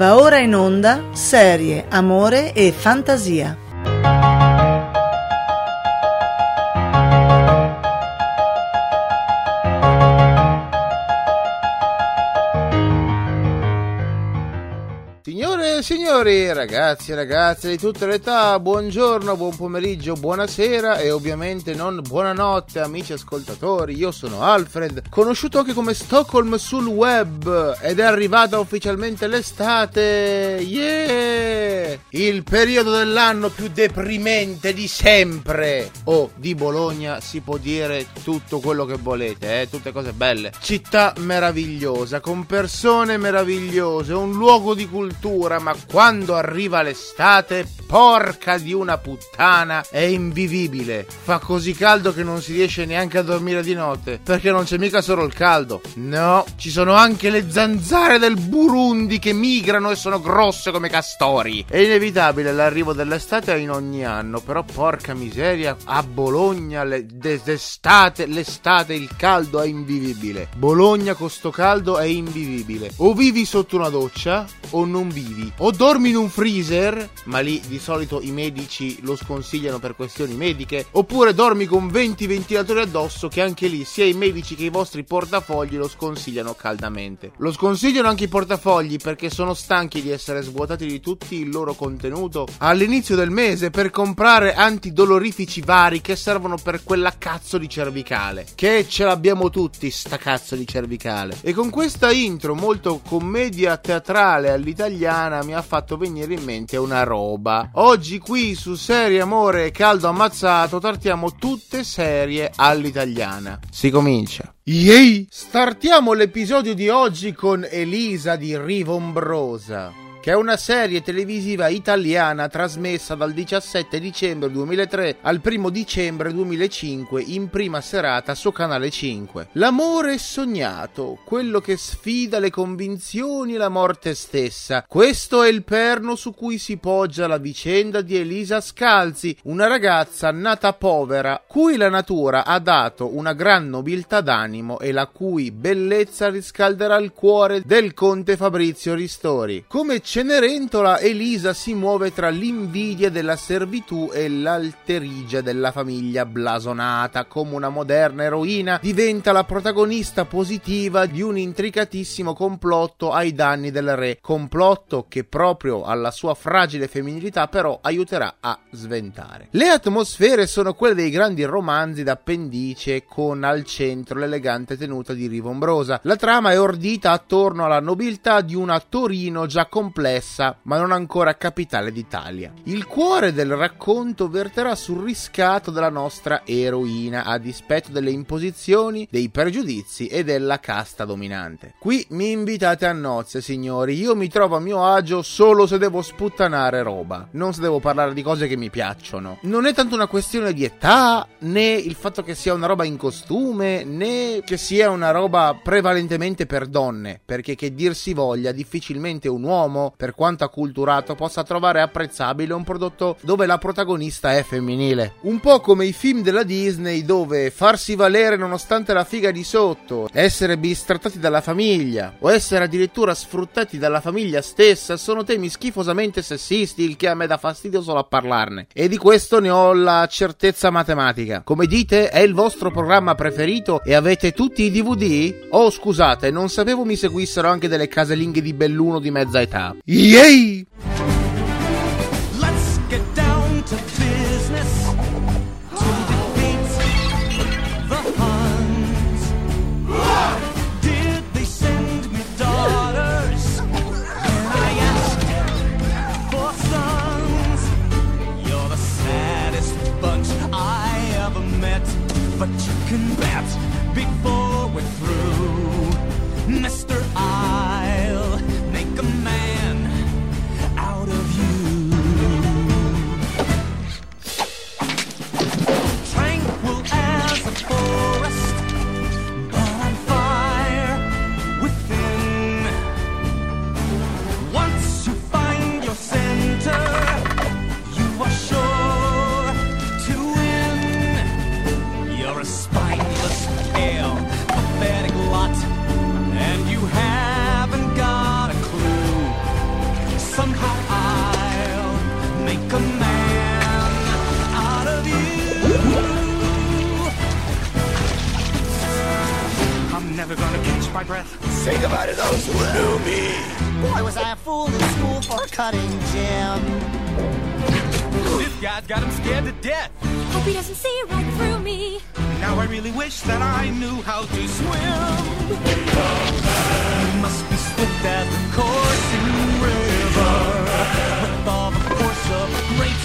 Va ora in onda serie Amore e Fantasia. Signori, ragazzi e ragazze di tutte le età, buongiorno, buon pomeriggio, buonasera e ovviamente non buonanotte amici ascoltatori. Io sono Alfred, conosciuto anche come Stockholm sul web ed è arrivata ufficialmente l'estate. Yeah! Il periodo dell'anno più deprimente di sempre. Oh, di Bologna si può dire tutto quello che volete, eh, tutte cose belle. Città meravigliosa, con persone meravigliose, un luogo di cultura ma quando arriva l'estate, porca di una puttana, è invivibile. Fa così caldo che non si riesce neanche a dormire di notte, perché non c'è mica solo il caldo. No, ci sono anche le zanzare del Burundi che migrano e sono grosse come castori. È inevitabile l'arrivo dell'estate in ogni anno, però porca miseria, a Bologna le, d'estate, l'estate, il caldo è invivibile. Bologna con sto caldo è invivibile. O vivi sotto una doccia o non vivi. O dormi in un freezer, ma lì di solito i medici lo sconsigliano per questioni mediche, oppure dormi con 20 ventilatori addosso che anche lì sia i medici che i vostri portafogli lo sconsigliano caldamente. Lo sconsigliano anche i portafogli perché sono stanchi di essere svuotati di tutti il loro contenuto all'inizio del mese per comprare antidolorifici vari che servono per quella cazzo di cervicale. Che ce l'abbiamo tutti sta cazzo di cervicale. E con questa intro molto commedia teatrale all'italiana mi ha fatto venire in mente una roba. Oggi qui su Serie Amore e Caldo Ammazzato trattiamo tutte serie all'italiana. Si comincia. Yay! Startiamo l'episodio di oggi con Elisa di Rivombrosa che è una serie televisiva italiana trasmessa dal 17 dicembre 2003 al 1 dicembre 2005 in prima serata su Canale 5. L'amore sognato, quello che sfida le convinzioni e la morte stessa. Questo è il perno su cui si poggia la vicenda di Elisa Scalzi, una ragazza nata povera, cui la natura ha dato una gran nobiltà d'animo e la cui bellezza riscalderà il cuore del conte Fabrizio Ristori. Come Cenerentola, Elisa si muove tra l'invidia della servitù e l'alterigia della famiglia blasonata. Come una moderna eroina, diventa la protagonista positiva di un intricatissimo complotto ai danni del re. Complotto che proprio alla sua fragile femminilità però aiuterà a sventare. Le atmosfere sono quelle dei grandi romanzi d'appendice con al centro l'elegante tenuta di Rivombrosa. La trama è ordita attorno alla nobiltà di una Torino già completa complessa, ma non ancora capitale d'Italia. Il cuore del racconto verterà sul riscatto della nostra eroina, a dispetto delle imposizioni, dei pregiudizi e della casta dominante. Qui mi invitate a nozze, signori, io mi trovo a mio agio solo se devo sputtanare roba, non se devo parlare di cose che mi piacciono. Non è tanto una questione di età, né il fatto che sia una roba in costume, né che sia una roba prevalentemente per donne, perché che dir si voglia, difficilmente un uomo per quanto acculturato, possa trovare apprezzabile un prodotto dove la protagonista è femminile. Un po' come i film della Disney dove farsi valere nonostante la figa di sotto, essere bistrattati dalla famiglia o essere addirittura sfruttati dalla famiglia stessa sono temi schifosamente sessisti, il che a me dà fastidio solo a parlarne. E di questo ne ho la certezza matematica. Come dite, è il vostro programma preferito e avete tutti i DVD? Oh, scusate, non sapevo mi seguissero anche delle casalinghe di Belluno di mezza età. Yay! Never gonna catch my breath. Say goodbye to those who knew me. Boy, was I a fool in school for cutting Jim. This guy's got him scared to death. Hope he doesn't see right through me. Now I really wish that I knew how to swim. You must be swift as the coursing river, with all the force of a great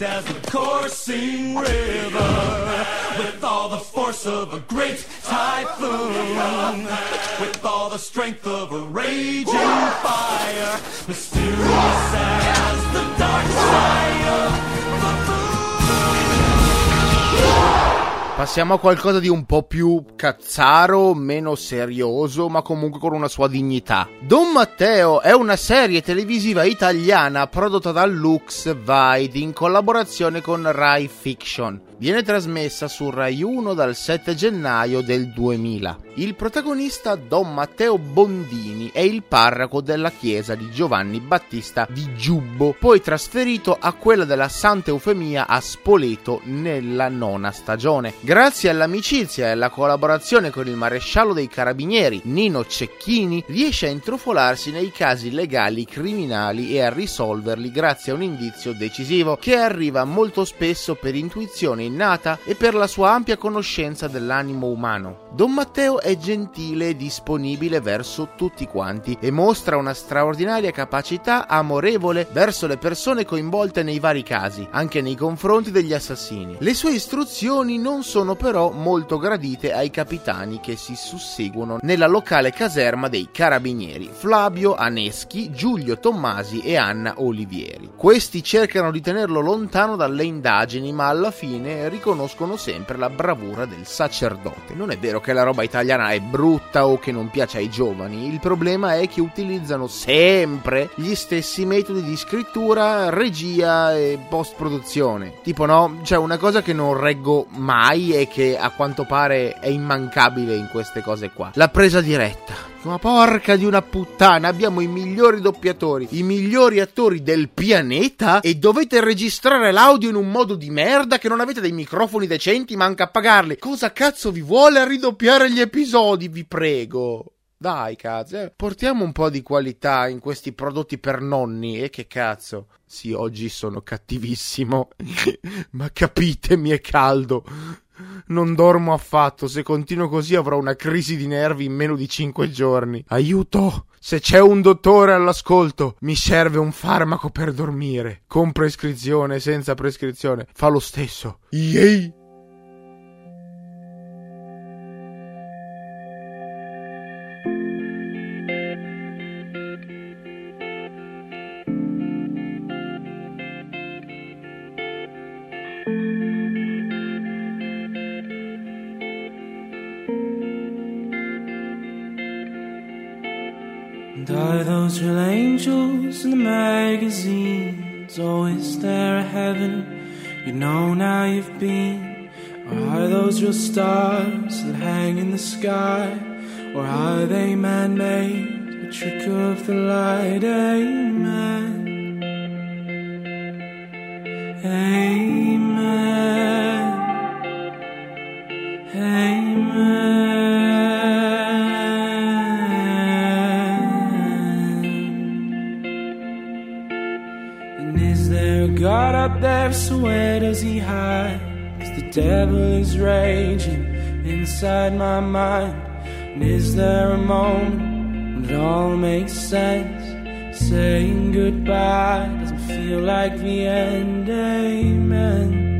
as the coursing river, with all the force of a great typhoon, with all the strength of a raging fire, mysterious as the dark side Passiamo a qualcosa di un po' più cazzaro, meno serioso, ma comunque con una sua dignità. Don Matteo è una serie televisiva italiana prodotta da Lux Vide in collaborazione con Rai Fiction. Viene trasmessa su Rai 1 dal 7 gennaio del 2000. Il protagonista Don Matteo Bondini è il parroco della chiesa di Giovanni Battista di Giubbo, poi trasferito a quella della Santa Eufemia a Spoleto nella nona stagione. Grazie all'amicizia e alla collaborazione con il maresciallo dei carabinieri Nino Cecchini, riesce a intrufolarsi nei casi legali criminali e a risolverli grazie a un indizio decisivo che arriva molto spesso per intuizione innata e per la sua ampia conoscenza dell'animo umano. Don Matteo è gentile e disponibile verso tutti quanti e mostra una straordinaria capacità amorevole verso le persone coinvolte nei vari casi, anche nei confronti degli assassini. Le sue istruzioni non sono però molto gradite ai capitani che si susseguono nella locale caserma dei carabinieri, Flavio Aneschi, Giulio Tommasi e Anna Olivieri. Questi cercano di tenerlo lontano dalle indagini, ma alla fine riconoscono sempre la bravura del sacerdote. Non è vero che la roba italiana è brutta o che non piace ai giovani, il problema è che utilizzano sempre gli stessi metodi di scrittura, regia e post produzione. Tipo no, c'è una cosa che non reggo mai e che a quanto pare è immancabile in queste cose qua. La presa diretta. Ma porca di una puttana, abbiamo i migliori doppiatori, i migliori attori del pianeta e dovete registrare l'audio in un modo di merda che non avete dei microfoni decenti, manca a pagarli. Cosa cazzo vi vuole a ridoppiare gli episodi, vi prego? Dai, cazzo, eh. portiamo un po' di qualità in questi prodotti per nonni, e che cazzo. Sì, oggi sono cattivissimo, ma capitemi, è caldo. Non dormo affatto, se continuo così avrò una crisi di nervi in meno di 5 giorni. Aiuto! Se c'è un dottore all'ascolto, mi serve un farmaco per dormire. Con prescrizione, senza prescrizione, fa lo stesso. Yay! And angels in the magazines? Is there a heaven you know now you've been? Or are those real stars that hang in the sky? Or are they man made? A trick of the light? But God up there, so where does he hide? 'Cause the devil is raging inside my mind. And is there a moment when it all makes sense? Saying goodbye doesn't feel like the end. Amen.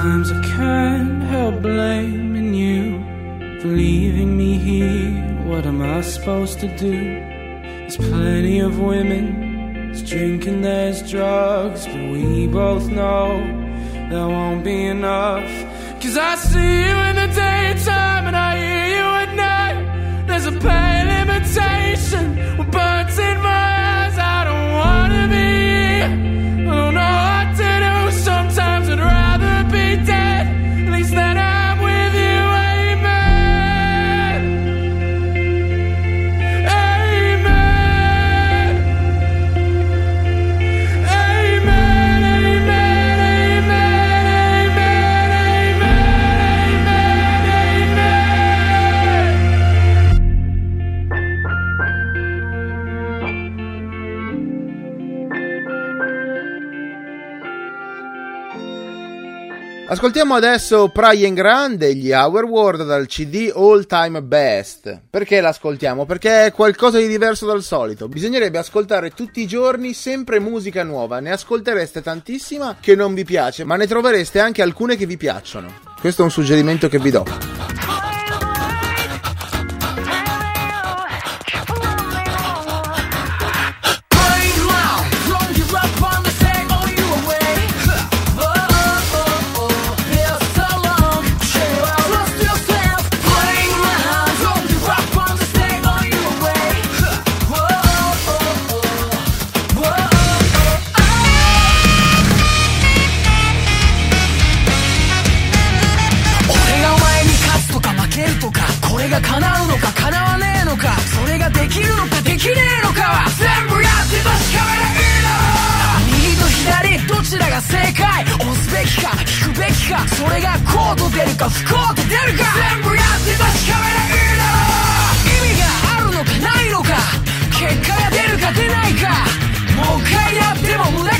Sometimes I can't help blaming you for leaving me here. What am I supposed to do? There's plenty of women, there's drinking, there's drugs, but we both know that won't be enough. Cause I see you in the daytime and I hear you at night. There's a pain limitation with burns in Ascoltiamo adesso Brian Grande degli Hour World dal CD All Time Best. Perché l'ascoltiamo? Perché è qualcosa di diverso dal solito. Bisognerebbe ascoltare tutti i giorni sempre musica nuova. Ne ascoltereste tantissima che non vi piace, ma ne trovereste anche alcune che vi piacciono. Questo è un suggerimento che vi do.「かそれがこうと出るか不幸と出るか。全部やって確かめりゃいいだろ意味があるのかないのか。結果が出るか出ないか。もう一回やっても無駄か。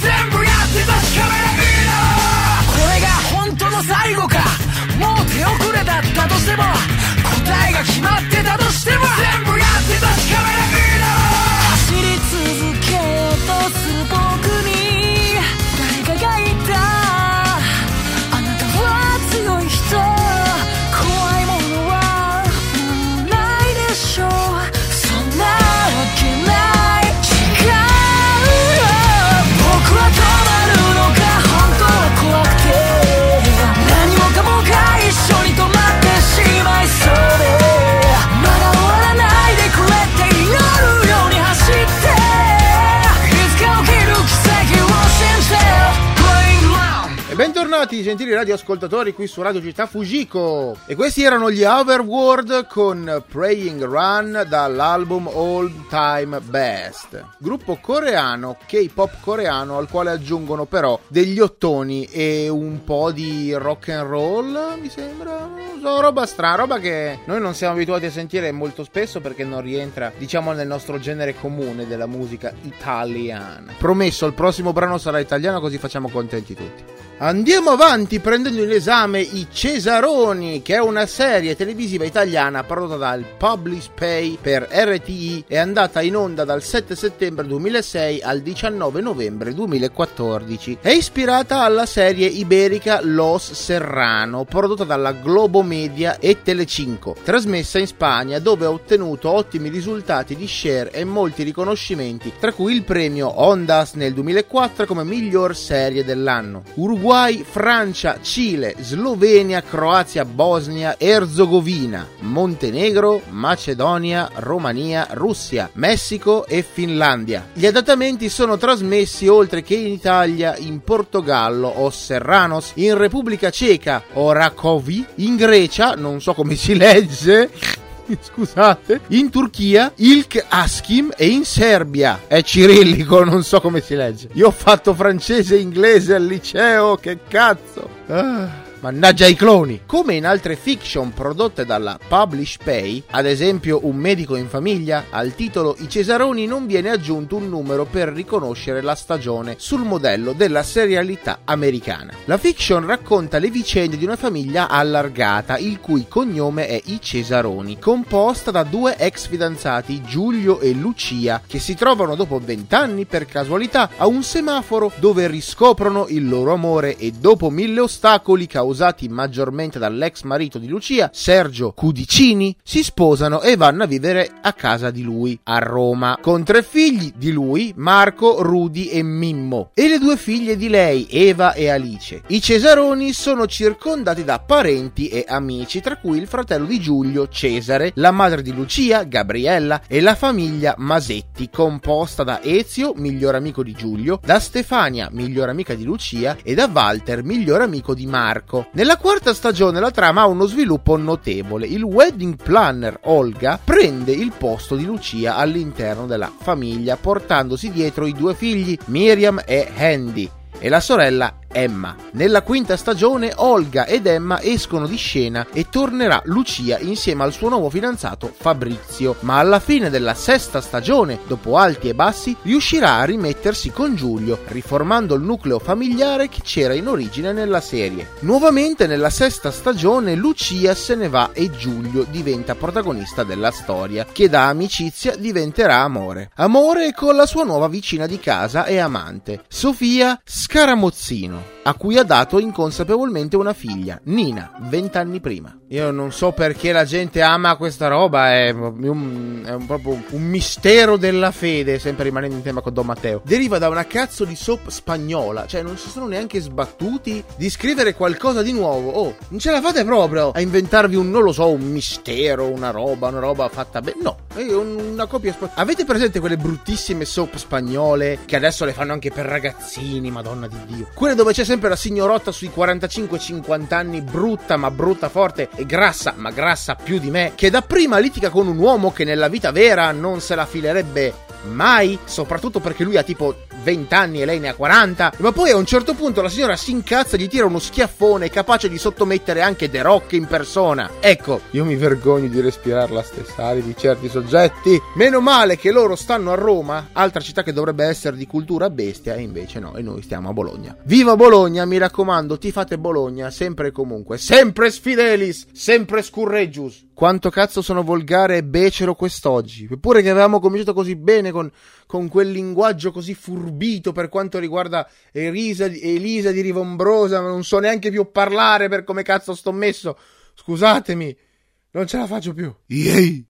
全部やって確かめりゃいいだろこれが本当の最後か。もう手遅れだったとしても答えが決まってたとしても。全部や bentornati gentili radioascoltatori qui su Radio Città Fujiko. E questi erano gli Overworld con Praying Run dall'album All Time Best. Gruppo coreano, K-pop coreano al quale aggiungono però degli ottoni e un po' di rock and roll, mi sembra. So, roba strana, roba che noi non siamo abituati a sentire molto spesso perché non rientra, diciamo, nel nostro genere comune della musica italiana. Promesso, il prossimo brano sarà italiano così facciamo contenti tutti. Andiamo avanti prendendo in esame I Cesaroni, che è una serie televisiva italiana prodotta dal Publish Pay per RTI e andata in onda dal 7 settembre 2006 al 19 novembre 2014. È ispirata alla serie iberica Los Serrano, prodotta dalla Globo Media e Telecinco, trasmessa in Spagna dove ha ottenuto ottimi risultati di share e molti riconoscimenti, tra cui il premio Ondas nel 2004 come miglior serie dell'anno. Uruguay, Francia, Cile, Slovenia, Croazia, Bosnia, Erzegovina, Montenegro, Macedonia, Romania, Russia, Messico e Finlandia. Gli adattamenti sono trasmessi oltre che in Italia, in Portogallo o Serranos, in Repubblica Ceca o Rakovi, in Grecia, non so come si legge, scusate, in Turchia, Ilk Askim e in Serbia. È cirillico, non so come si legge. Io ho fatto francese e inglese al liceo, che cazzo. Ah. Mannaggia i cloni! Come in altre fiction prodotte dalla Publish Pay, ad esempio Un medico in famiglia, al titolo I Cesaroni non viene aggiunto un numero per riconoscere la stagione sul modello della serialità americana. La fiction racconta le vicende di una famiglia allargata, il cui cognome è I Cesaroni, composta da due ex fidanzati, Giulio e Lucia, che si trovano dopo vent'anni per casualità a un semaforo dove riscoprono il loro amore e dopo mille ostacoli causati maggiormente dall'ex marito di Lucia, Sergio Cudicini, si sposano e vanno a vivere a casa di lui, a Roma, con tre figli di lui, Marco, Rudy e Mimmo, e le due figlie di lei, Eva e Alice. I Cesaroni sono circondati da parenti e amici, tra cui il fratello di Giulio, Cesare, la madre di Lucia, Gabriella, e la famiglia Masetti, composta da Ezio, miglior amico di Giulio, da Stefania, miglior amica di Lucia, e da Walter, miglior amico di Marco. Nella quarta stagione la trama ha uno sviluppo notevole. Il wedding planner Olga prende il posto di Lucia all'interno della famiglia, portandosi dietro i due figli, Miriam e Handy, e la sorella Emma. Nella quinta stagione Olga ed Emma escono di scena e tornerà Lucia insieme al suo nuovo fidanzato Fabrizio, ma alla fine della sesta stagione, dopo alti e bassi, riuscirà a rimettersi con Giulio, riformando il nucleo familiare che c'era in origine nella serie. Nuovamente nella sesta stagione Lucia se ne va e Giulio diventa protagonista della storia, che da amicizia diventerà amore. Amore con la sua nuova vicina di casa e amante, Sofia Scaramozzino tomorrow. A cui ha dato inconsapevolmente una figlia, Nina, vent'anni prima. Io non so perché la gente ama questa roba, è, un, è un, proprio un mistero della fede, sempre rimanendo in tema con Don Matteo. Deriva da una cazzo di soap spagnola, cioè non si sono neanche sbattuti di scrivere qualcosa di nuovo. Oh, non ce la fate proprio a inventarvi un, non lo so, un mistero, una roba, una roba fatta bene. No, è una copia spagnola. Avete presente quelle bruttissime soap spagnole che adesso le fanno anche per ragazzini, madonna di Dio? Quelle dove c'è sempre la signorotta sui 45-50 anni, brutta ma brutta forte e grassa, ma grassa più di me, che dapprima litiga con un uomo che nella vita vera non se la filerebbe mai, soprattutto perché lui ha tipo 20 anni e lei ne ha 40. Ma poi a un certo punto la signora si incazza e gli tira uno schiaffone capace di sottomettere anche The Rock in persona. Ecco, io mi vergogno di respirare la stessa aria di certi soggetti. Meno male che loro stanno a Roma, altra città che dovrebbe essere di cultura bestia, e invece no, e noi stiamo a Bologna. Viva Bologna, mi raccomando, ti fate Bologna, sempre e comunque, sempre sfidelis, sempre scurreggius. Quanto cazzo sono volgare e becero quest'oggi. Eppure che avevamo cominciato così bene con, con quel linguaggio così furbito per quanto riguarda Elisa, Elisa di Rivombrosa, ma non so neanche più parlare per come cazzo sto messo. Scusatemi, non ce la faccio più. Yay!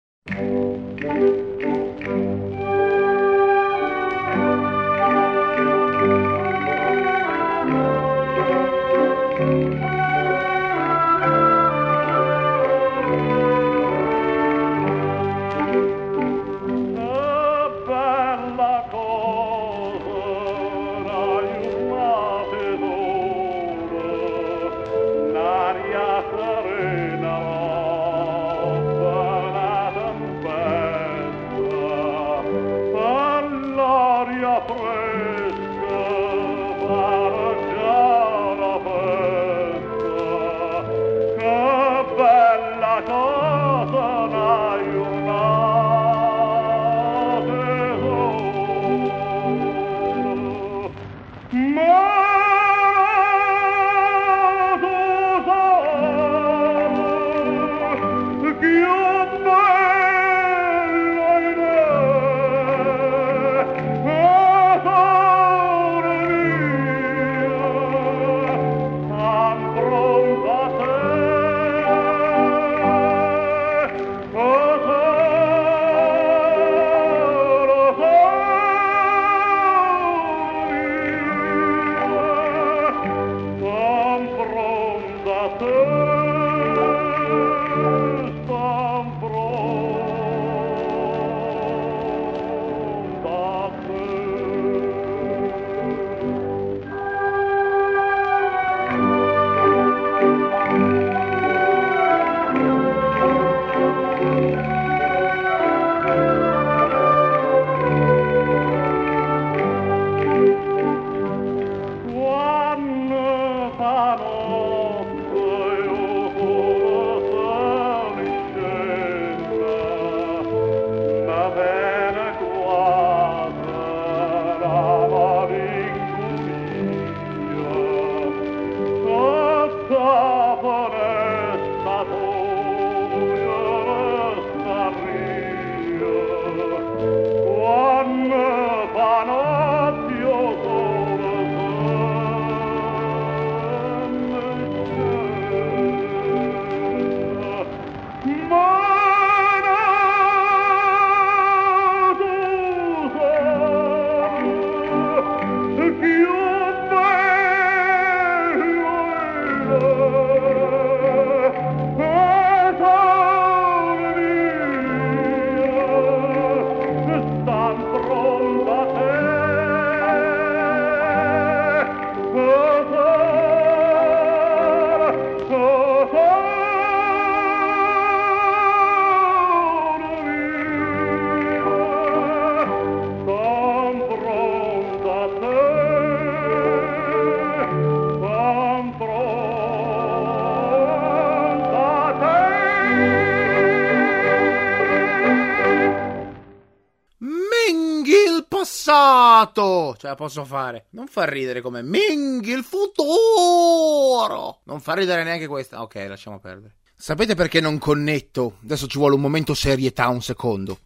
Passato! Ce la posso fare. Non fa ridere come Ming il futuro! Non fa ridere neanche questa. Ok, lasciamo perdere. Sapete perché non connetto? Adesso ci vuole un momento serietà, un secondo.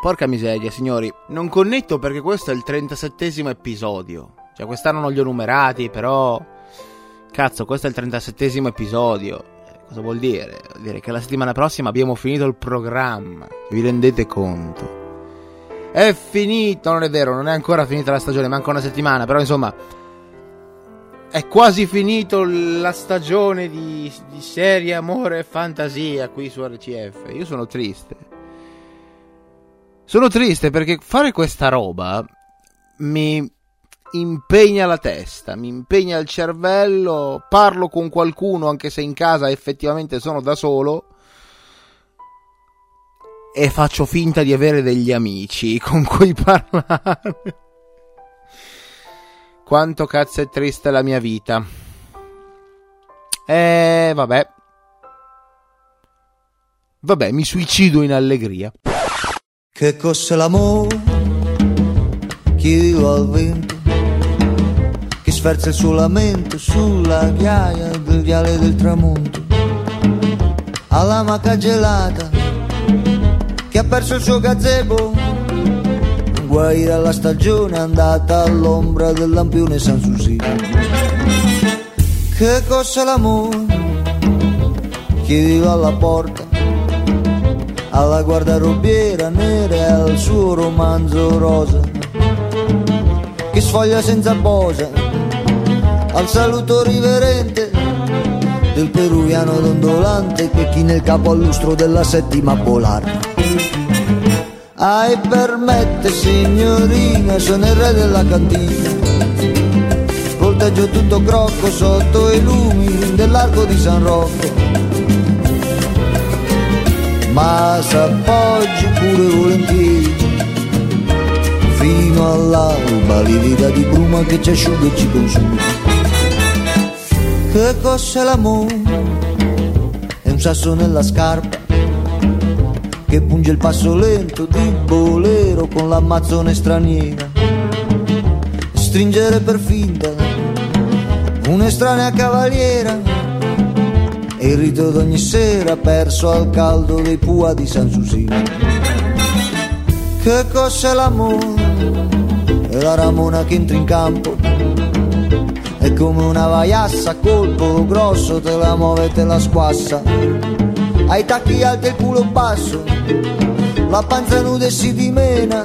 Porca miseria, signori, non connetto perché questo è il 37 episodio. Cioè, quest'anno non li ho numerati, però. Cazzo, questo è il 37 episodio. Cosa vuol dire? Vuol dire che la settimana prossima abbiamo finito il programma. Vi rendete conto? È finito, non è vero, non è ancora finita la stagione, manca una settimana, però insomma. È quasi finito la stagione di, di serie, amore e fantasia qui su RCF. Io sono triste. Sono triste perché fare questa roba mi impegna la testa, mi impegna il cervello, parlo con qualcuno anche se in casa effettivamente sono da solo e faccio finta di avere degli amici con cui parlare. Quanto cazzo è triste la mia vita. E vabbè. Vabbè, mi suicido in allegria. Che cos'è l'amore? Chiedo al vento che sferza il suo lamento sulla ghiaia del viale del tramonto. Alla maca gelata che ha perso il suo gazebo. Guai dalla stagione andata all'ombra del lampione Sanssouci. Che cos'è l'amore? Chiedo alla porta alla guardarobiera nera e al suo romanzo rosa che sfoglia senza posa al saluto riverente del peruviano dondolante che chi nel capo al lustro della settima polare ah e permette signorina sono il re della cantina. Volteggio tutto crocco sotto i lumi dell'arco di San Rocco. Ma s'appoggi pure volentieri fino all'alba livida di bruma che ci asciuga e ci consuma che cos'è l'amore? è un sasso nella scarpa che punge il passo lento di bolero con l'ammazzone straniera stringere per finta un'estranea cavaliera e il rito d'ogni sera perso al caldo dei pua di San Susino. Che cos'è l'amore? È la ramona che entra in campo. È come una vaiassa a colpo grosso, te la muove e te la squassa. Ai tacchi alti e il culo basso, la panza nuda e si dimena.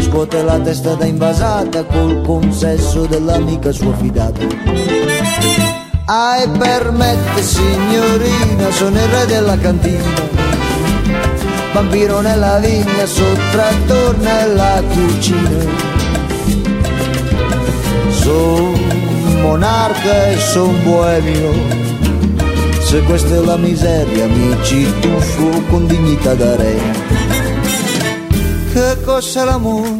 Scuote la testa da invasata col consesso dell'amica sua fidata. Ah, e permette signorina, sono il re della cantina. Vampiro nella vigna, sottrattor nella cucina. Son monarca e son boemio. Se questa è la miseria, mi ci tuffo con dignità da re. Che cos'è l'amore?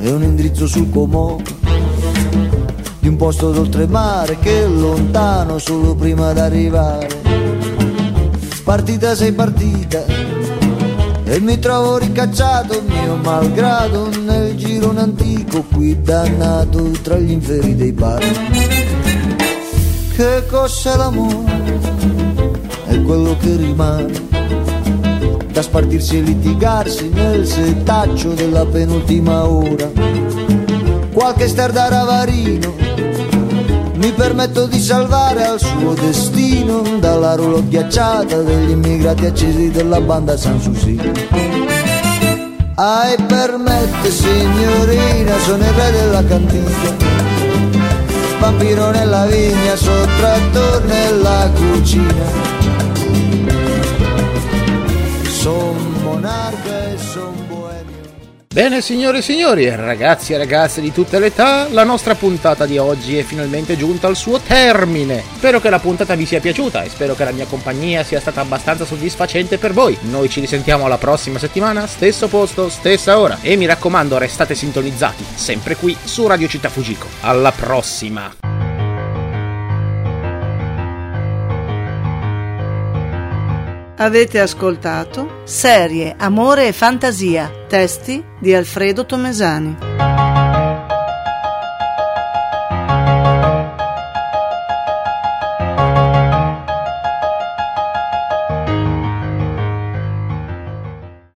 È un indirizzo sul comò di un posto d'oltremare che è lontano solo prima d'arrivare. Partita sei partita e mi trovo ricacciato mio malgrado nel girone antico qui dannato tra gli inferi dei bar. Che cos'è l'amore? È quello che rimane da spartirsi e litigarsi nel setaccio della penultima ora. Qualche star da ravarino mi permetto di salvare al suo destino dalla roulotte ghiacciata degli immigrati accesi della banda Sanssouci. Ah, e permette signorina, sono il re della cantina, vampiro nella vigna, sottrattor nella cucina. Bene signore e signori, ragazzi e ragazze di tutte le età, la nostra puntata di oggi è finalmente giunta al suo termine. Spero che la puntata vi sia piaciuta e spero che la mia compagnia sia stata abbastanza soddisfacente per voi. Noi ci risentiamo la prossima settimana, stesso posto, stessa ora. E mi raccomando, restate sintonizzati, sempre qui su Radio Città Fujiko. Alla prossima! Avete ascoltato Serie, amore e fantasia, testi di Alfredo Tomesani.